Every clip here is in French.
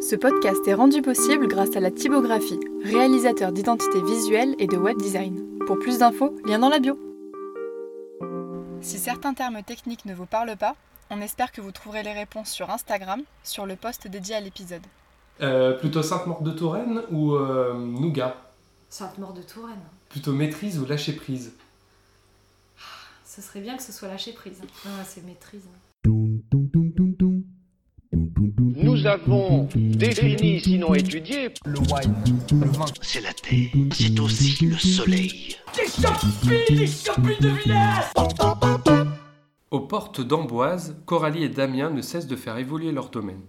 Ce podcast est rendu possible grâce à la typographie, réalisateur d'identité visuelle et de web design. Pour plus d'infos, lien dans la bio. Si certains termes techniques ne vous parlent pas, on espère que vous trouverez les réponses sur Instagram, sur le post dédié à l'épisode. Euh, plutôt Sainte-Morte de Touraine ou euh, Nougat? Sainte-Mort de Touraine. Plutôt maîtrise ou lâcher prise? Ce serait bien que ce soit lâché prise. Non, c'est maîtrise. Avons défini, sinon étudié, le wine, le vin. C'est la terre, c'est aussi le soleil. Aux portes d'Amboise, Coralie et Damien ne cessent de faire évoluer leur domaine.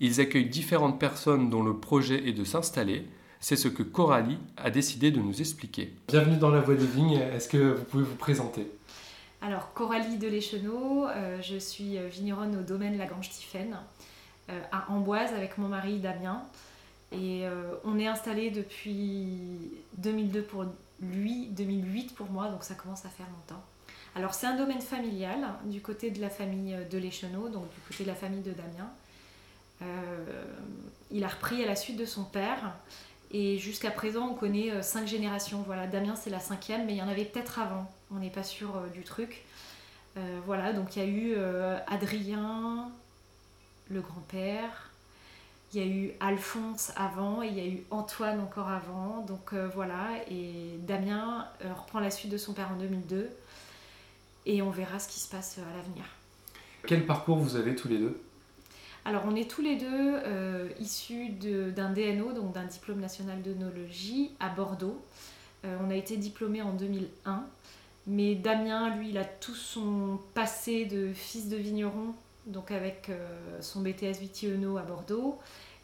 Ils accueillent différentes personnes dont le projet est de s'installer. C'est ce que Coralie a décidé de nous expliquer. Bienvenue dans la Voie des Vignes. Est-ce que vous pouvez vous présenter? Alors, Coralie Delécheneau, euh, je suis vigneronne au domaine Lagrange-Tiphaine, euh, à Amboise avec mon mari Damien. Et euh, on est installé depuis 2002 pour lui, 2008 pour moi, donc ça commence à faire longtemps. Alors c'est un domaine familial du côté de la famille de Lecheneau, donc du côté de la famille de Damien. Euh, il a repris à la suite de son père et jusqu'à présent on connaît euh, cinq générations. Voilà, Damien c'est la cinquième, mais il y en avait peut-être avant. On n'est pas sûr euh, du truc. Euh, voilà, donc il y a eu euh, Adrien, le grand-père. Il y a eu Alphonse avant et il y a eu Antoine encore avant. Donc euh, voilà, et Damien euh, reprend la suite de son père en 2002. Et on verra ce qui se passe euh, à l'avenir. Quel parcours vous avez tous les deux? Alors on est tous les deux euh, issus de- d'un DNO, donc d'un diplôme national d'œnologie à Bordeaux. Euh, on a été diplômé en 2001. Mais Damien, lui, il a tout son passé de fils de vigneron, donc avec euh, son BTS Viti-Eno à Bordeaux.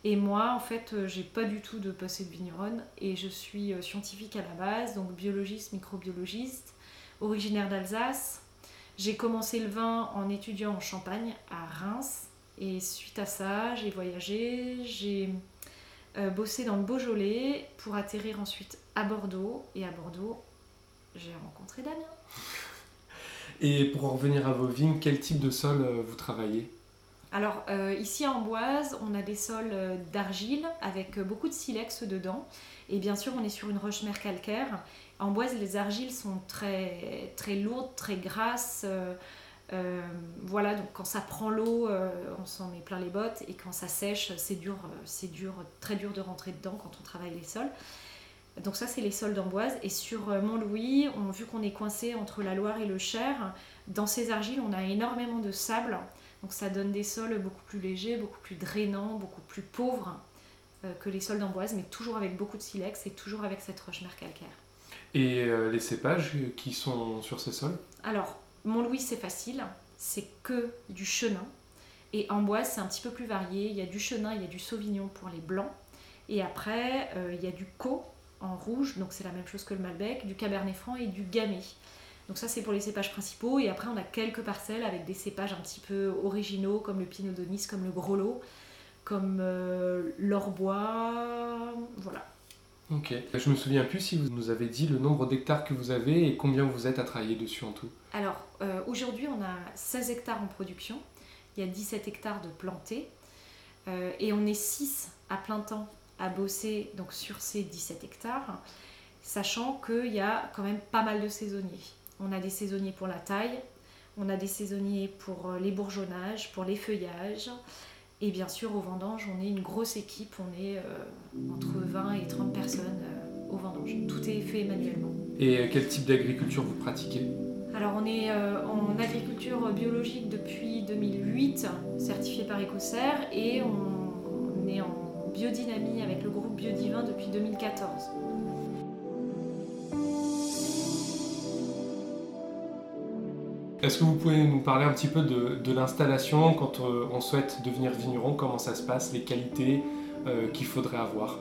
Et moi, en fait, euh, j'ai pas du tout de passé de vigneronne et je suis euh, scientifique à la base, donc biologiste, microbiologiste, originaire d'Alsace. J'ai commencé le vin en étudiant en Champagne à Reims et suite à ça, j'ai voyagé, j'ai bossé dans le Beaujolais pour atterrir ensuite à Bordeaux et à Bordeaux, j'ai rencontré Damien. Et pour en revenir à vos vignes, quel type de sol euh, vous travaillez? Alors euh, ici à Amboise, on a des sols euh, d'argile avec beaucoup de silex dedans. Et bien sûr, on est sur une roche-mère calcaire. À Amboise, les argiles sont très, très lourdes, très grasses. voilà, donc quand ça prend l'eau, on s'en met plein les bottes. Et quand ça sèche, c'est dur, c'est dur, très dur de rentrer dedans quand on travaille les sols. Donc ça, c'est les sols d'Amboise. Et sur euh, Mont-Louis, on, vu qu'on est coincé entre la Loire et le Cher, dans ces argiles, on a énormément de sable. Donc ça donne des sols beaucoup plus légers, beaucoup plus drainants, beaucoup plus pauvres euh, que les sols d'Amboise, mais toujours avec beaucoup de silex et toujours avec cette roche-mère calcaire. Et euh, les cépages qui sont sur ces sols? Alors, Mont-Louis, c'est facile, c'est que du chenin. Et Amboise, c'est un petit peu plus varié. Il y a du chenin, il y a du sauvignon pour les blancs. Et après, euh, il y a du co en rouge, donc c'est la même chose que le Malbec, du Cabernet Franc et du Gamay. Donc ça, c'est pour les cépages principaux. Et après, on a quelques parcelles avec des cépages un petit peu originaux, comme le Pinot de Nice, comme le Grolot, comme euh, l'Orbois. Voilà. Ok. Je me souviens plus si vous nous avez dit le nombre d'hectares que vous avez et combien vous êtes à travailler dessus en tout. Alors, euh, aujourd'hui, on a 16 hectares en production. Il y a 17 hectares de plantés. Euh, et on est 6 à plein temps à bosser donc, sur ces 17 hectares, sachant qu'il y a quand même pas mal de saisonniers. On a des saisonniers pour la taille, on a des saisonniers pour euh, les bourgeonnages, pour les feuillages. Et bien sûr, au vendange, on est une grosse équipe. On est euh, entre 20 et 30 personnes euh, au vendange. Tout est fait manuellement. Et euh, quel type d'agriculture vous pratiquez? Alors on est euh, en agriculture biologique depuis 2008, certifié par Écossaire, et on, on est en biodynamie avec le groupe Biodivin depuis 2014. Est-ce que vous pouvez nous parler un petit peu de, de l'installation quand euh, on souhaite devenir vigneron? Comment ça se passe Les qualités euh, qu'il faudrait avoir?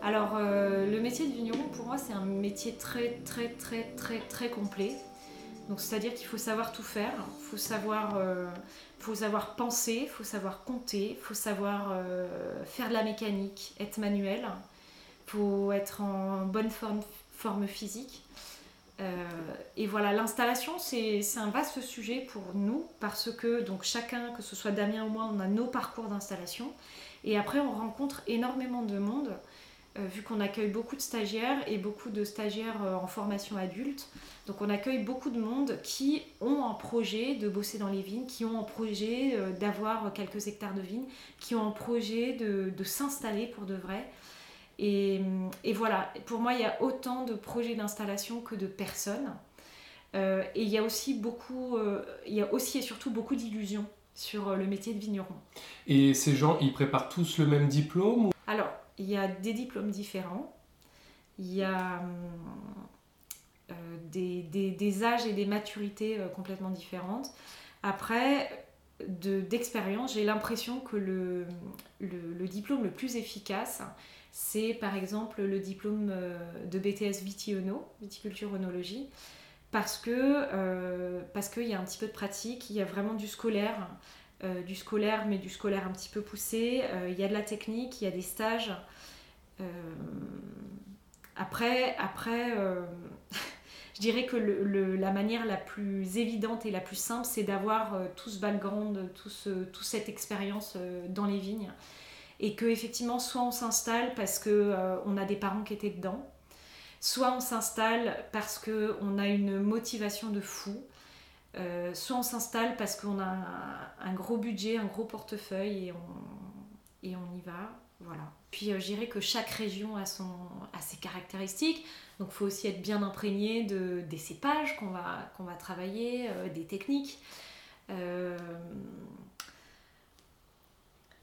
Alors euh, le métier de vigneron pour moi c'est un métier très très très très très complet. Donc c'est-à-dire qu'il faut savoir tout faire, il faut savoir, euh, faut savoir penser, il faut savoir compter, il faut savoir euh, faire de la mécanique, être manuel, il faut être en bonne forme, physique. et voilà, l'installation, c'est un vaste sujet pour nous parce que donc chacun, que ce soit Damien ou moi, on a nos parcours d'installation. Et après, on rencontre énormément de monde, euh, vu qu'on accueille beaucoup de stagiaires et beaucoup de stagiaires euh, en formation adulte. Donc on accueille beaucoup de monde qui ont un projet de bosser dans les vignes, qui ont un projet euh, d'avoir quelques hectares de vignes, qui ont un projet de, de s'installer pour de vrai. Et, et, voilà, pour moi, il y a autant de projets d'installation que de personnes. et il y a aussi beaucoup, il y a aussi et surtout beaucoup d'illusions sur euh, le métier de vigneron. Et ces gens, ils préparent tous le même diplôme il y a des diplômes différents. Il y a euh, des, des, âges et des maturités euh, complètement différentes. Après, d'expérience, j'ai l'impression que le, le, diplôme le plus efficace, c'est par exemple le diplôme de BTS Vitiono, viticulture onologie, parce euh, parce qu'il y a un petit peu de pratique, il y a vraiment du scolaire, euh, du scolaire mais du scolaire un petit peu poussé, euh, il y a de la technique, il y a des stages. après, après je dirais que le, la manière la plus évidente et la plus simple, c'est d'avoir tout ce background, tout toute cette expérience dans les vignes. Et que effectivement, soit on s'installe parce qu'on on a des parents qui étaient dedans, Soit on s'installe parce qu'on a une motivation de fou, euh, soit on s'installe parce qu'on a un, gros budget, un gros portefeuille et on, on y va. Voilà. Puis euh, je dirais que chaque région a, son, a ses caractéristiques. Donc il faut aussi être bien imprégné de, des cépages qu'on va, va travailler, euh, des techniques.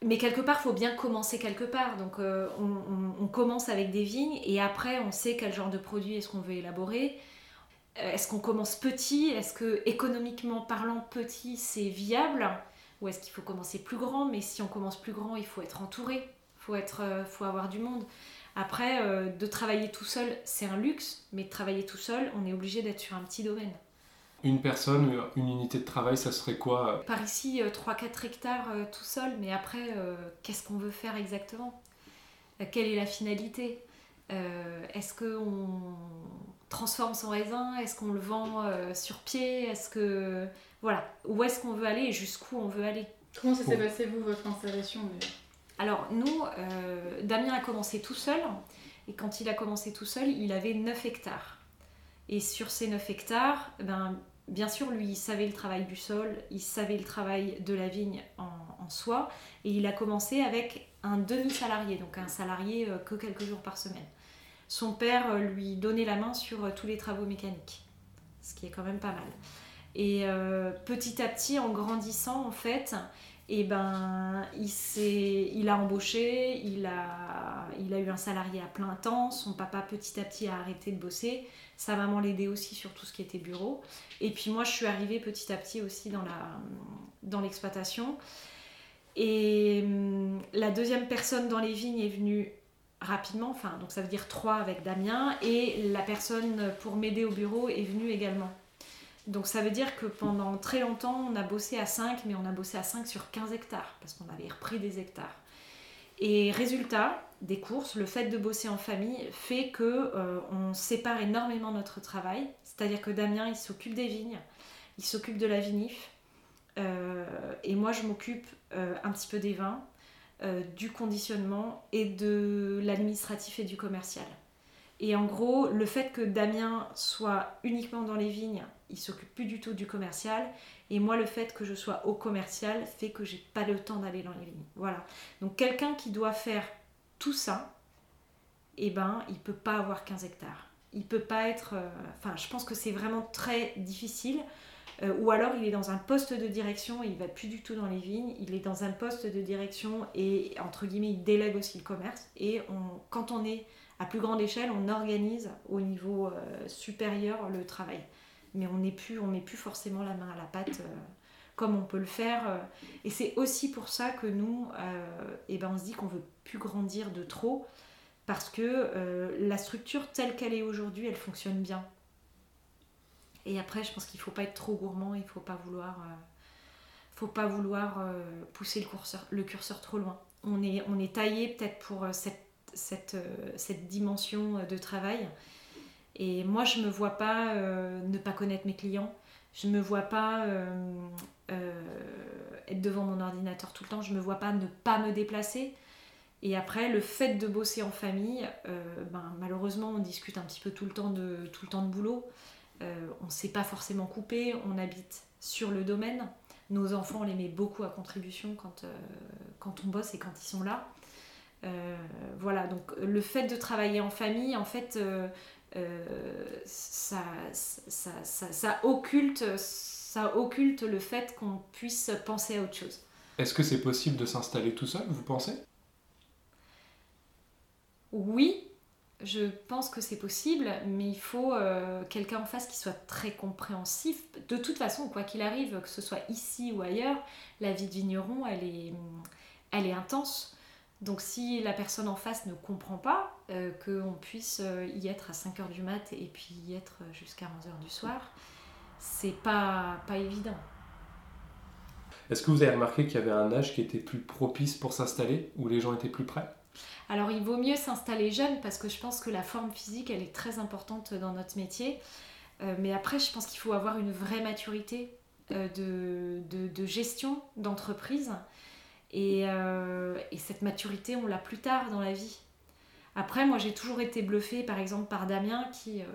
Mais quelque part, il faut bien commencer quelque part. Donc, euh, on, commence avec des vignes et après, on sait quel genre de produit est-ce qu'on veut élaborer. Euh, est-ce qu'on commence petit? Est-ce que économiquement parlant, petit, c'est viable? Ou est-ce qu'il faut commencer plus grand? Mais si on commence plus grand, il faut être entouré. Il faut, être, euh, faut avoir du monde. Après, de travailler tout seul, c'est un luxe. Mais de travailler tout seul, on est obligé d'être sur un petit domaine. Une personne, une unité de travail, ça serait quoi? Par ici, 3-4 euh, hectares euh, tout seul, mais après, euh, qu'est-ce qu'on veut faire exactement? Quelle est la finalité? Est-ce qu'on transforme son raisin? Est-ce qu'on le vend sur pied? Est-ce que. Voilà, où est-ce qu'on veut aller et jusqu'où on veut aller? Comment ça s'est passé, vous, votre installation Alors, nous, Damien a commencé tout seul, et quand il a commencé tout seul, il avait 9 hectares. Et sur ces 9 hectares, ben, bien sûr, lui, il savait le travail du sol, il savait le travail de la vigne en, soi, et il a commencé avec un demi-salarié, donc un salarié euh, que quelques jours par semaine. Son père euh, lui donnait la main sur euh, tous les travaux mécaniques, ce qui est quand même pas mal. Et petit à petit, en grandissant, en fait, et eh ben, il, a embauché, il a, il a eu un salarié à plein temps, son papa petit à petit a arrêté de bosser, sa maman l'aidait aussi sur tout ce qui était bureau. Et puis moi, je suis arrivée petit à petit aussi dans, la, dans l'exploitation. Et hum, la deuxième personne dans les vignes est venue rapidement, enfin, donc ça veut dire trois avec Damien, et la personne pour m'aider au bureau est venue également. Donc ça veut dire que pendant très longtemps, on a bossé à 5, mais on a bossé à 5 sur 15 hectares, parce qu'on avait repris des hectares. Et résultat des courses, le fait de bosser en famille fait que euh, on sépare énormément notre travail. C'est-à-dire que Damien, il s'occupe des vignes, il s'occupe de la vinif, euh, et moi, je m'occupe euh, un petit peu des vins, du conditionnement et de l'administratif et du commercial. Et en gros, le fait que Damien soit uniquement dans les vignes, il s'occupe plus du tout du commercial. Et moi, le fait que je sois au commercial fait que j'ai pas le temps d'aller dans les vignes. Voilà. Donc quelqu'un qui doit faire tout ça, eh ben, il peut pas avoir 15 hectares. Il peut pas être. Euh, enfin, je pense que c'est vraiment très difficile. Euh, ou alors il est dans un poste de direction et il va plus du tout dans les vignes. Il est dans un poste de direction et entre guillemets il délègue aussi le commerce. Et on, quand on est à plus grande échelle, on organise au niveau euh, supérieur le travail. Mais on n'est plus, on met plus forcément la main à la pâte euh, comme on peut le faire. Et c'est aussi pour ça que nous, eh ben on se dit qu'on veut plus grandir de trop, parce que la structure telle qu'elle est aujourd'hui, elle fonctionne bien. Et après, je pense qu'il ne faut pas être trop gourmand, il ne faut pas vouloir, faut pas vouloir pousser le curseur, le curseur trop loin. On est, on est taillé peut-être pour cette cette, euh, cette dimension de travail. Et moi, je ne me vois pas ne pas connaître mes clients. Je ne me vois pas être devant mon ordinateur tout le temps. Je ne me vois pas ne pas me déplacer. Et après, le fait de bosser en famille, ben, malheureusement, on discute un petit peu tout le temps de, tout le temps de boulot. On ne s'est pas forcément coupé, on habite sur le domaine. Nos enfants, on les met beaucoup à contribution quand, quand on bosse et quand ils sont là. Euh, voilà, donc le fait de travailler en famille, en fait, euh, euh, ça, ça, ça, ça, occulte, ça occulte le fait qu'on puisse penser à autre chose. Est-ce que c'est possible de s'installer tout seul, vous pensez? Oui, je pense que c'est possible, mais il faut quelqu'un en face qui soit très compréhensif. De toute façon, quoi qu'il arrive, que ce soit ici ou ailleurs, la vie de vigneron, elle est, elle est intense. Donc si la personne en face ne comprend pas euh, qu'on puisse euh, y être à 5h du mat et puis y être jusqu'à 11h du soir, c'est pas, pas évident. Est-ce que vous avez remarqué qu'il y avait un âge qui était plus propice pour s'installer, où les gens étaient plus prêts? Alors il vaut mieux s'installer jeune parce que je pense que la forme physique, elle est très importante dans notre métier. Euh, mais après, je pense qu'il faut avoir une vraie maturité de, de, de, gestion d'entreprise euh, et, cette maturité, on l'a plus tard dans la vie. Après, moi, j'ai toujours été bluffée, par exemple, par Damien, qui, euh,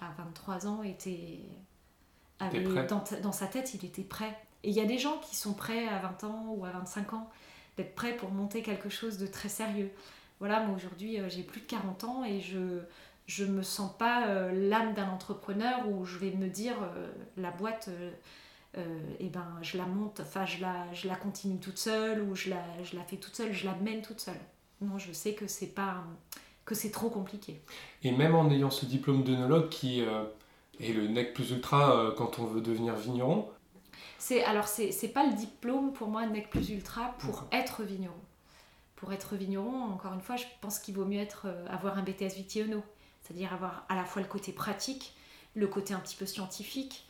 à 23 ans, était, avait, dans, dans, sa tête, il était prêt. Et il y a des gens qui sont prêts à 20 ans ou à 25 ans, d'être prêts pour monter quelque chose de très sérieux. Voilà, moi, aujourd'hui, euh, j'ai plus de 40 ans et je je me sens pas l'âme d'un entrepreneur où je vais me dire, la boîte euh, eh ben je la monte, enfin je la, je la continue toute seule ou je la, je la fais toute seule, je la mène toute seule. Non, je sais que c'est pas que c'est trop compliqué. Et même en ayant ce diplôme d'œnologue qui euh, est le nec plus ultra euh, quand on veut devenir vigneron. C'est alors c'est pas le diplôme pour moi nec plus ultra pour être vigneron. Pour être vigneron, encore une fois, je pense qu'il vaut mieux être avoir un BTS Vitiono, c'est-à-dire avoir à la fois le côté pratique, le côté un petit peu scientifique,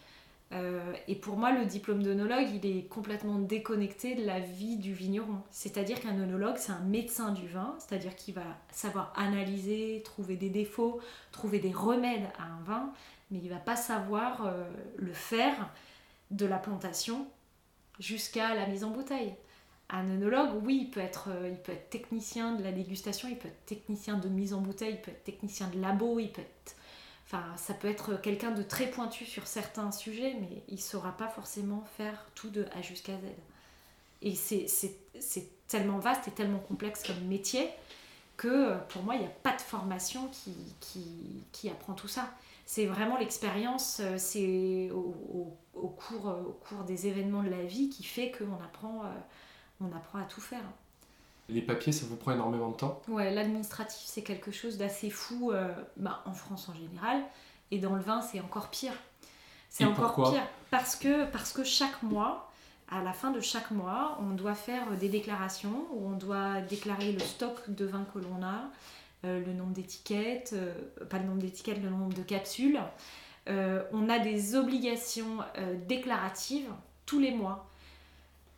euh, et pour moi, le diplôme d'œnologue, il est complètement déconnecté de la vie du vigneron. C'est-à-dire qu'un œnologue, c'est un médecin du vin, c'est-à-dire qu'il va savoir analyser, trouver des défauts, trouver des remèdes à un vin, mais il ne va pas savoir euh, le faire de la plantation jusqu'à la mise en bouteille. Un œnologue, oui, il peut, être, euh, il peut être technicien de la dégustation, il peut être technicien de mise en bouteille, il peut être technicien de labo, il peut être Enfin, ça peut être quelqu'un de très pointu sur certains sujets, mais il ne saura pas forcément faire tout de A jusqu'à Z. Et c'est tellement vaste et tellement complexe comme métier que pour moi, il n'y a pas de formation qui apprend tout ça. C'est vraiment l'expérience, euh, c'est au, au, cours, au cours des événements de la vie qui fait qu'on apprend, euh, on apprend à tout faire. Les papiers, ça vous prend énormément de temps? Ouais, l'administratif, c'est quelque chose d'assez fou euh, bah, en France en général. Et dans le vin, c'est encore pire. C'est encore pire parce que, parce que chaque mois, à la fin de chaque mois, on doit faire des déclarations où on doit déclarer le stock de vin que l'on a, euh, le nombre d'étiquettes, euh, pas le nombre d'étiquettes, le nombre de capsules. on a des obligations déclaratives tous les mois.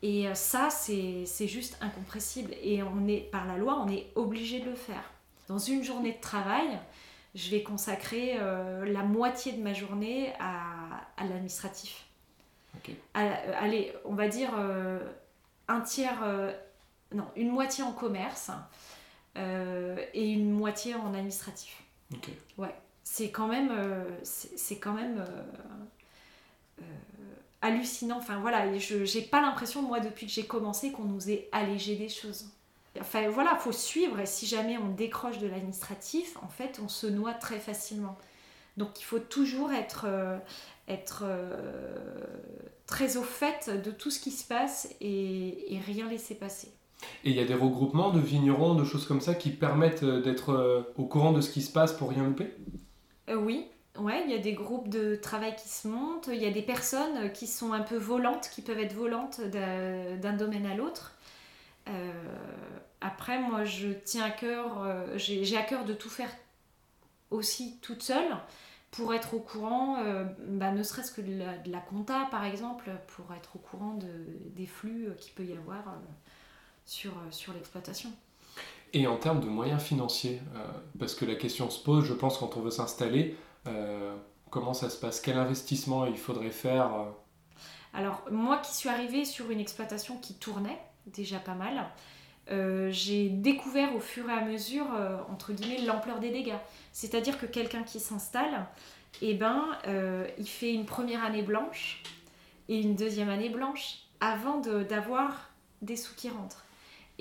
Et euh, ça, c'est juste incompressible. Et on est, par la loi, on est obligé de le faire. Dans une journée de travail, je vais consacrer euh, la moitié de ma journée à, à l'administratif. Euh, allez, on va dire un tiers, non, une moitié en commerce et une moitié en administratif. Ouais, c'est quand même, c'est quand même hallucinant. Enfin voilà, je j'ai pas l'impression, moi, depuis que j'ai commencé, qu'on nous ait allégé des choses. Enfin voilà, faut suivre et si jamais on décroche de l'administratif, en fait, on se noie très facilement. Donc il faut toujours être, euh, être euh, très au fait de tout ce qui se passe et, et rien laisser passer. Et il y a des regroupements de vignerons, de choses comme ça qui permettent euh, d'être au courant de ce qui se passe pour rien louper? Oui, Ouais, il y a des groupes de travail qui se montent, il y a des personnes qui sont un peu volantes, qui peuvent être volantes d'un domaine à l'autre. Euh, après, moi, je tiens à cœur, euh, j'ai à cœur de tout faire aussi toute seule pour être au courant, euh, bah, ne serait-ce que de la, compta, par exemple, pour être au courant de, des flux qu'il peut y avoir sur, sur l'exploitation. Et en termes de moyens financiers, parce que la question se pose, je pense, quand on veut s'installer, Comment ça se passe? Quel investissement il faudrait faire Alors, moi qui suis arrivée sur une exploitation qui tournait déjà pas mal, j'ai découvert au fur et à mesure, entre guillemets, l'ampleur des dégâts. C'est-à-dire que quelqu'un qui s'installe, eh ben, il fait une première année blanche et une deuxième année blanche avant d'avoir des sous qui rentrent.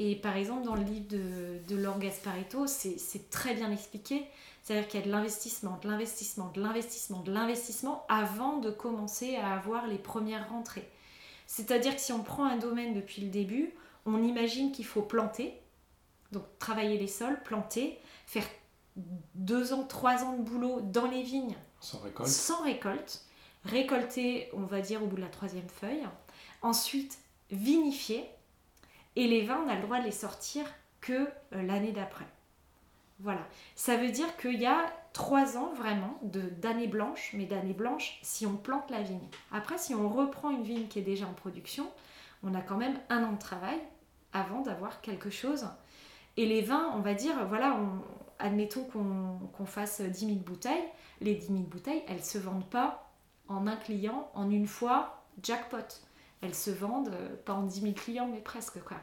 Et par exemple, dans le livre de, de Laure Gasparito, c'est très bien expliqué. C'est-à-dire qu'il y a de l'investissement, de l'investissement, de l'investissement, de l'investissement avant de commencer à avoir les premières rentrées. C'est-à-dire que si on prend un domaine depuis le début, on imagine qu'il faut planter, donc travailler les sols, planter, faire deux ans, trois ans de boulot dans les vignes sans récolte. Sans récolte. Récolter, on va dire, au bout de la troisième feuille. Ensuite, vinifier. Et les vins, on a le droit de les sortir que euh, l'année d'après. Voilà. Ça veut dire qu'il y a trois ans vraiment d'années blanches, mais d'années blanches si on plante la vigne. Après, si on reprend une vigne qui est déjà en production, on a quand même un an de travail avant d'avoir quelque chose. Et les vins, on va dire, voilà, admettons qu'on fasse 10 000 bouteilles. Les 10 000 bouteilles, elles ne se vendent pas en un client, en une fois, jackpot elles se vendent euh, pas en 10 000 clients, mais presque quoi.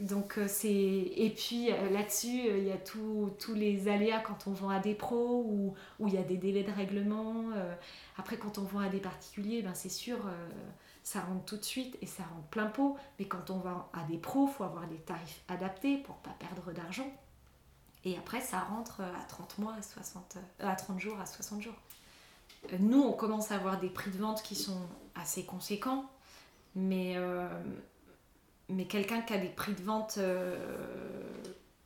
Donc euh, c'est et puis euh, là-dessus il y a tous les aléas quand on vend à des pros ou où il y a des délais de règlement. après quand on vend à des particuliers, ben c'est sûr ça rentre tout de suite et ça rentre plein pot. Mais quand on vend à des pros, faut avoir des tarifs adaptés pour pas perdre d'argent. Et après ça rentre à 30 mois, à 60, à 30 jours, à 60 jours. Nous on commence à avoir des prix de vente qui sont assez conséquent, mais, euh, mais quelqu'un qui a des prix de vente euh,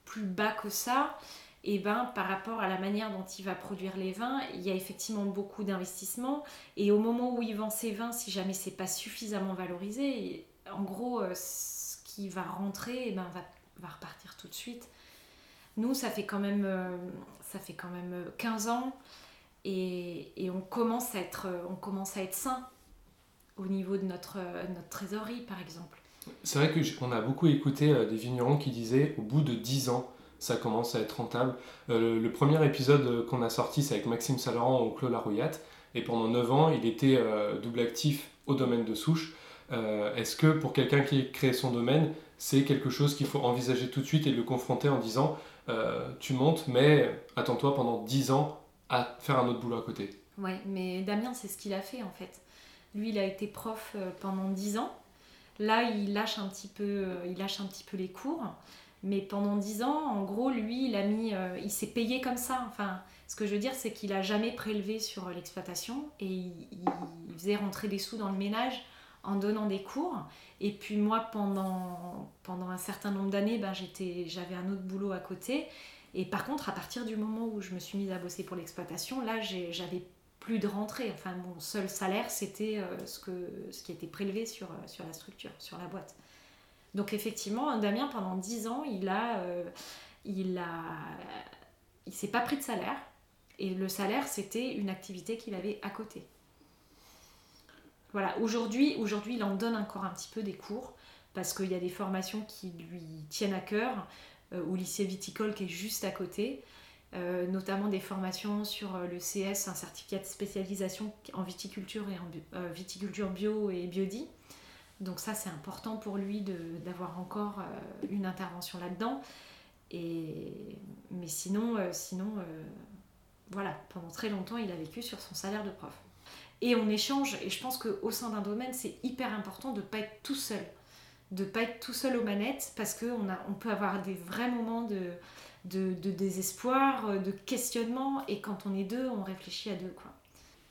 plus bas que ça, et eh ben, par rapport à la manière dont il va produire les vins, il y a effectivement beaucoup d'investissement. Et au moment où il vend ses vins, si jamais c'est pas suffisamment valorisé, en gros, euh, ce qui va rentrer eh ben, va, va, repartir tout de suite. Nous, ça fait quand même, ça fait quand même 15 ans et, et, on, commence à être, on commence à être sain au niveau de notre, euh, notre trésorerie, par exemple. C'est vrai qu'on a beaucoup écouté euh, des vignerons qui disaient au bout de 10 ans, ça commence à être rentable. Euh, le, premier épisode qu'on a sorti, c'est avec Maxime Salaran au Clos La Rouillate. Et pendant 9 ans, il était double actif au domaine de souche. Est-ce que pour quelqu'un qui crée son domaine, c'est quelque chose qu'il faut envisager tout de suite et le confronter en disant tu montes, mais attends-toi pendant 10 ans à faire un autre boulot à côté Ouais, mais Damien, c'est ce qu'il a fait en fait. Lui, il a été prof euh, pendant 10 ans. Là, il lâche un petit peu, euh, il lâche un petit peu les cours. Mais pendant 10 ans, en gros, lui, il a mis, euh, il s'est payé comme ça. Enfin, ce que je veux dire, c'est qu'il a jamais prélevé sur l'exploitation et il, faisait rentrer des sous dans le ménage en donnant des cours. Et puis moi, pendant, pendant un certain nombre d'années, ben, j'avais un autre boulot à côté. Et par contre, à partir du moment où je me suis mise à bosser pour l'exploitation, là, j'avais plus de rentrée. Enfin, mon seul salaire, c'était euh, ce, qui était prélevé sur, euh, sur la structure, sur la boîte. Donc effectivement, Damien, pendant 10 ans, il a... Euh, s'est pas pris de salaire. Et le salaire, c'était une activité qu'il avait à côté. Voilà, aujourd'hui, aujourd'hui, il en donne encore un petit peu des cours parce qu'il y a des formations qui lui tiennent à cœur, au lycée viticole qui est juste à côté. Euh, notamment des formations sur euh, le CS, un certificat de spécialisation en viticulture et en euh, viticulture bio et biodie. Donc ça c'est important pour lui d'avoir encore une intervention là-dedans. Et, mais sinon, sinon voilà, pendant très longtemps il a vécu sur son salaire de prof. Et on échange, et je pense qu'au sein d'un domaine c'est hyper important de ne pas être tout seul. De ne pas être tout seul aux manettes parce qu'on on peut avoir des vrais moments de, de, désespoir, euh, de questionnement. Et quand on est deux, on réfléchit à deux. Quoi.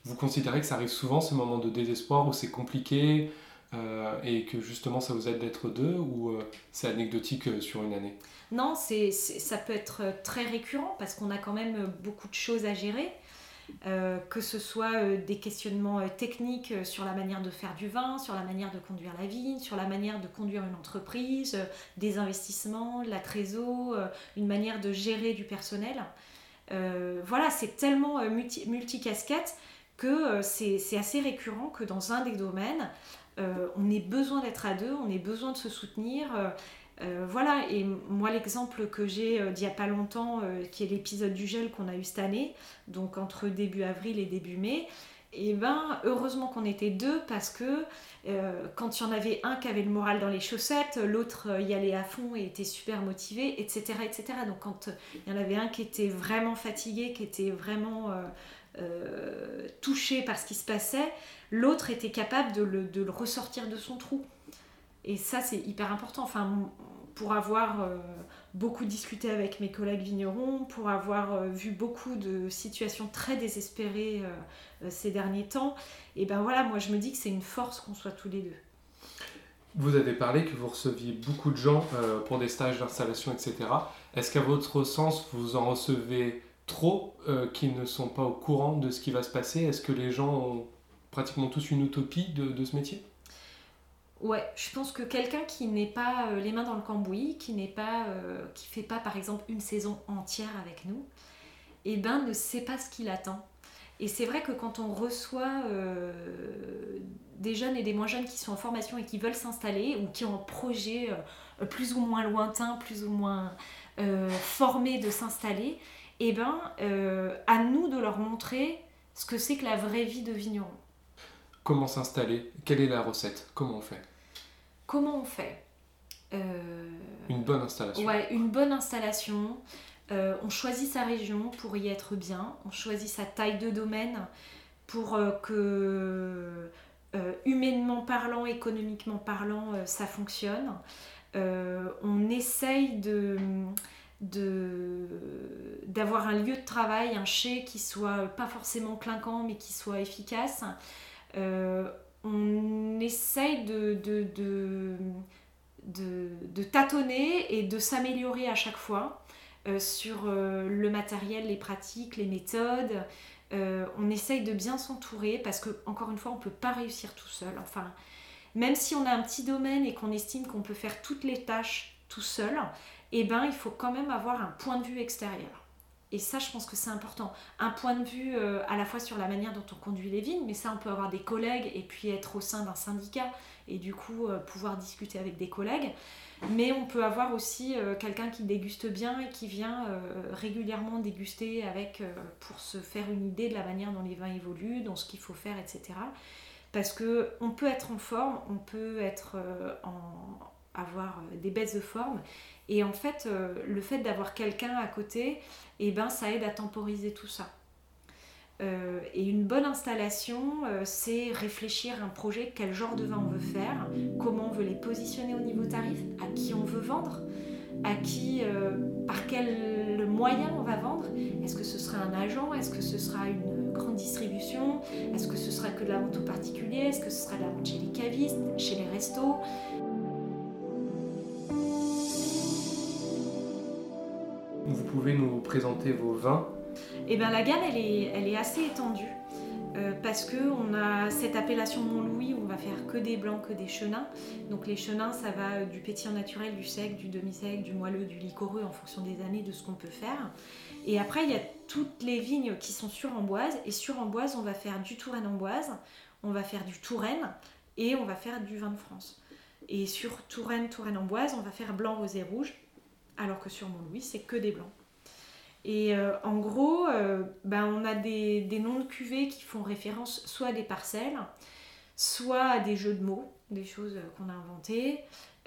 Vous considérez que ça arrive souvent, ces moments de désespoir où c'est compliqué euh, et que justement ça vous aide d'être deux ou euh, c'est anecdotique sur une année? Non, c'est, ça peut être très récurrent parce qu'on a quand même beaucoup de choses à gérer. Euh, que ce soit euh, des questionnements euh, techniques sur la manière de faire du vin, sur la manière de conduire la vigne, sur la manière de conduire une entreprise, des investissements, la trésor, une manière de gérer du personnel. voilà, c'est tellement multi, multicasquette que c'est assez récurrent que dans un des domaines, on ait besoin d'être à deux, on ait besoin de se soutenir. Euh, voilà, et moi l'exemple que j'ai euh, d'il n'y a pas longtemps, euh, qui est l'épisode du gel qu'on a eu cette année, donc entre début avril et début mai, et ben heureusement qu'on était deux parce que quand il y en avait un qui avait le moral dans les chaussettes, l'autre y allait à fond et était super motivé, etc. etc. Donc quand il y en avait un qui était vraiment fatigué, qui était vraiment touché par ce qui se passait, l'autre était capable de le, de le ressortir de son trou. Et ça, c'est hyper important. Enfin, pour avoir euh, beaucoup discuté avec mes collègues vignerons, pour avoir euh, vu beaucoup de situations très désespérées euh, ces derniers temps, et ben voilà, moi je me dis que c'est une force qu'on soit tous les deux. Vous avez parlé que vous receviez beaucoup de gens pour des stages d'installation, etc. Est-ce qu'à votre sens, vous en recevez trop qui ne sont pas au courant de ce qui va se passer? Est-ce que les gens ont pratiquement tous une utopie de ce métier? Ouais, je pense que quelqu'un qui n'est pas euh, les mains dans le cambouis, qui n'est pas, euh, qui fait pas par exemple une saison entière avec nous, eh ben ne sait pas ce qu'il attend. Et c'est vrai que quand on reçoit euh, des jeunes et des moins jeunes qui sont en formation et qui veulent s'installer ou qui ont un projet plus ou moins lointain, plus ou moins formé de s'installer, eh ben à nous de leur montrer ce que c'est que la vraie vie de vigneron. Comment s'installer? Quelle est la recette? Comment on fait? Comment on fait euh, Une bonne installation. Ouais, une bonne installation. Euh, on choisit sa région pour y être bien. On choisit sa taille de domaine pour euh, que, humainement parlant, économiquement parlant, ça fonctionne. on essaye de d'avoir un lieu de travail, un chez qui soit pas forcément clinquant mais qui soit efficace on essaye de, tâtonner et de s'améliorer à chaque fois euh, sur euh, le matériel, les pratiques, les méthodes. Euh, on essaye de bien s'entourer parce que, encore une fois, on ne peut pas réussir tout seul. Enfin, même si on a un petit domaine et qu'on estime qu'on peut faire toutes les tâches tout seul, eh ben, il faut quand même avoir un point de vue extérieur. Et ça, je pense que c'est important. Un point de vue euh, à la fois sur la manière dont on conduit les vignes, mais ça, on peut avoir des collègues et puis être au sein d'un syndicat et du coup euh, pouvoir discuter avec des collègues. Mais on peut avoir aussi euh, quelqu'un qui déguste bien et qui vient régulièrement déguster avec pour se faire une idée de la manière dont les vins évoluent, dans ce qu'il faut faire, etc. Parce que on peut être en forme, on peut être en, avoir des baisses de forme et en fait, le fait d'avoir quelqu'un à côté, eh ben, ça aide à temporiser tout ça. Euh, et une bonne installation, euh, c'est réfléchir à un projet, quel genre de vin on veut faire, comment on veut les positionner au niveau tarif, à qui on veut vendre, à qui, par quel moyen on va vendre. Est-ce que ce sera un agent? Est-ce que ce sera une grande distribution? Est-ce que ce sera que de la vente au particulier Est-ce que ce sera de la vente chez les cavistes, chez les restos? Vous pouvez nous présenter vos vins Eh bien la gamme elle est, assez étendue. Euh, parce que on a cette appellation Mont-Louis où on va faire que des blancs, que des chenins. Donc les chenins, ça va du pétillant naturel, du sec, du demi-sec, du moelleux, du liquoreux en fonction des années, de ce qu'on peut faire. Et après, il y a toutes les vignes qui sont sur Amboise. Et sur Amboise, on va faire du Touraine Amboise, on va faire du Touraine et on va faire du vin de France. Et sur Touraine, Touraine Amboise, on va faire blanc, rosé, rouge alors que sur Mont-Louis, c'est que des blancs. Et euh, en gros, euh, ben, on a des, noms de cuvées qui font référence soit à des parcelles, soit à des jeux de mots, des choses qu'on a inventées,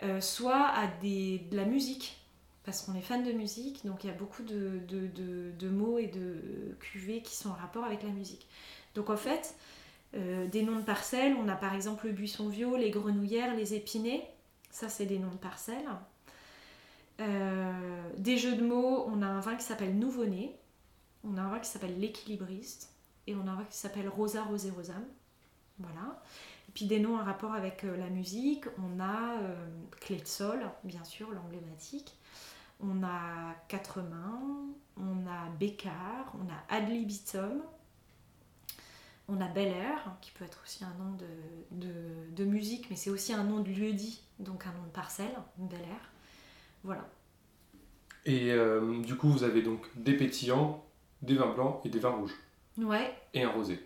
euh, soit à des, de la musique, parce qu'on est fan de musique, donc il y a beaucoup de, de, mots et de cuvées qui sont en rapport avec la musique. Donc en fait, des noms de parcelles, on a par exemple le buisson vieux, les grenouillères, les épinets, ça c'est des noms de parcelles. Euh, des jeux de mots, on a un vin qui s'appelle Nouveau-né, on a un vin qui s'appelle L'équilibriste, et on a un vin qui s'appelle Rosa Rosé Rosam. Voilà. Et puis des noms en rapport avec euh, la musique, on a euh, Clé de Sol, bien sûr, l'emblématique. On a Quatre Mains, on a Bécard, on a Ad libitum, on a Bel Air, qui peut être aussi un nom de, de musique, mais c'est aussi un nom de lieu-dit, donc un nom de parcelle, Bel Air. Voilà. Et euh, du coup, vous avez donc des pétillants, des vins blancs et des vins rouges. Ouais. Et un rosé.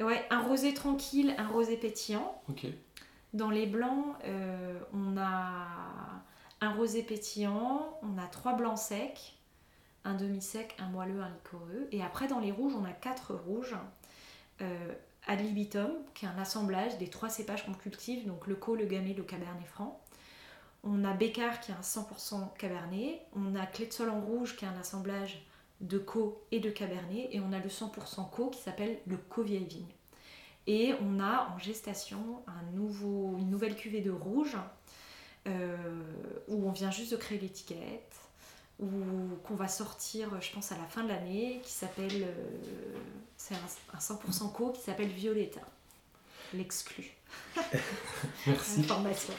Ouais, un rosé tranquille, un rosé pétillant. Ok. Dans les blancs, euh, on a un rosé pétillant, on a trois blancs secs, un demi-sec, un moelleux, un liquoreux. Et après, dans les rouges, on a quatre rouges. Euh, ad libitum, qui est un assemblage des trois cépages qu'on cultive, donc le co, le gamay, le cabernet franc. On a Bécard qui est un 100% cabernet. On a Clé de Sol en rouge qui est un assemblage de co et de cabernet. Et on a le 100% co qui s'appelle le co vieille vigne. Et on a en gestation un une nouvelle cuvée de rouge euh, où on vient juste de créer l'étiquette ou qu'on va sortir, je pense, à la fin de l'année, qui s'appelle, euh, c'est un, 100% co qui s'appelle Violetta, l'exclu. Merci. Information.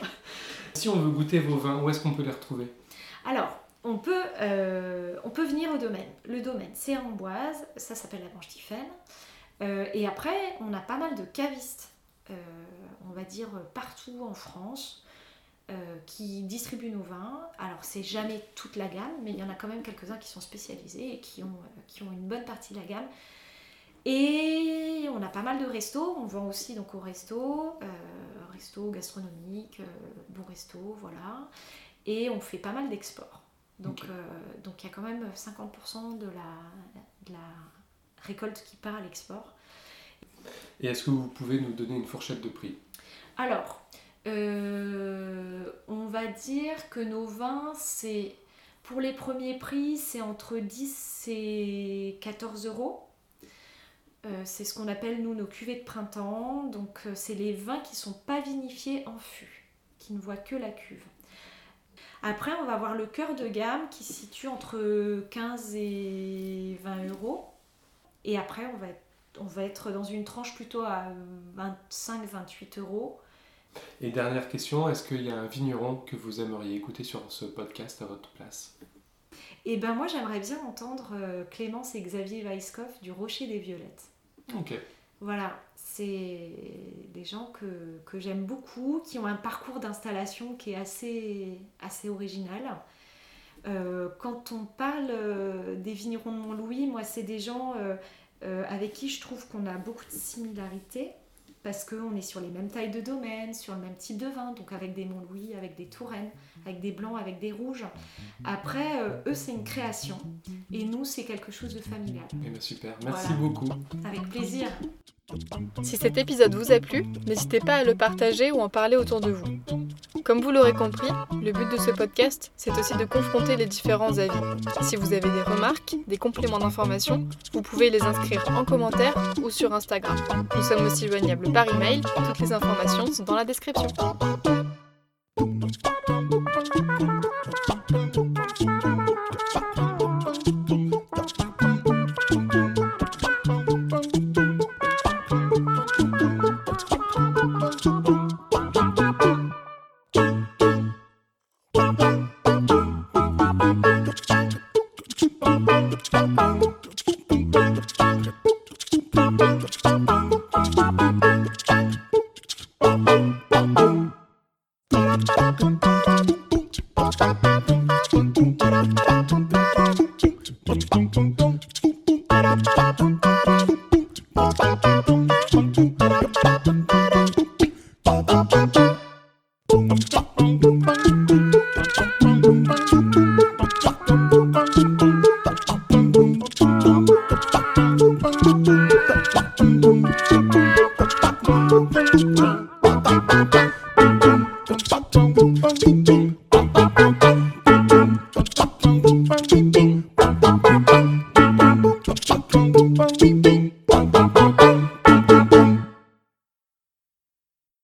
Si on veut goûter vos vins, où est-ce qu'on peut les retrouver? Alors, on peut, euh, on peut venir au domaine. Le domaine, c'est Amboise, ça s'appelle la Blanche Tiffen. Euh, et après, on a pas mal de cavistes, on va dire partout en France. Euh, qui distribuent nos vins. Alors c'est jamais toute la gamme, mais il y en a quand même quelques-uns qui sont spécialisés et qui ont, euh, qui ont une bonne partie de la gamme. Et on a pas mal de restos, on vend aussi donc au resto, euh, resto gastronomique, bon resto, voilà. Et on fait pas mal d'exports. Donc donc il y a quand même 50% de la, de la récolte qui part à l'export. Et est-ce que vous pouvez nous donner une fourchette de prix? Alors, euh, on va dire que nos vins, c'est pour les premiers prix, c'est entre 10 et 14 euros. Euh, c'est ce qu'on appelle nous nos cuvées de printemps. Donc euh, c'est les vins qui sont pas vinifiés en fût, qui ne voient que la cuve. Après, on va avoir le cœur de gamme qui se situe entre 15 et 20 euros. Et après, on va être, on va être dans une tranche plutôt à 25-28 euros. Et dernière question, est-ce qu'il y a un vigneron que vous aimeriez écouter sur ce podcast à votre place? Eh ben moi j'aimerais bien entendre euh, Clémence et Xavier Weisskopf du Rocher des Violettes. Ok. Voilà, c'est des gens que, j'aime beaucoup, qui ont un parcours d'installation qui est assez, original. Euh, quand on parle euh, des vignerons de Mont-Louis, moi c'est des gens avec qui je trouve qu'on a beaucoup de similarités parce qu'on est sur les mêmes tailles de domaine, sur le même type de vin, donc avec des Montlouis, avec des Touraines, avec des blancs, avec des rouges. Après, euh, eux, c'est une création, et nous, c'est quelque chose de familial. Eh ben, super, merci beaucoup. Avec plaisir. Si cet épisode vous a plu, n'hésitez pas à le partager ou en parler autour de vous. Comme vous l'aurez compris, le but de ce podcast, c'est aussi de confronter les différents avis. Si vous avez des remarques, des compléments d'information, vous pouvez les inscrire en commentaire ou sur Instagram. Nous sommes aussi joignables par email, toutes les informations sont dans la description.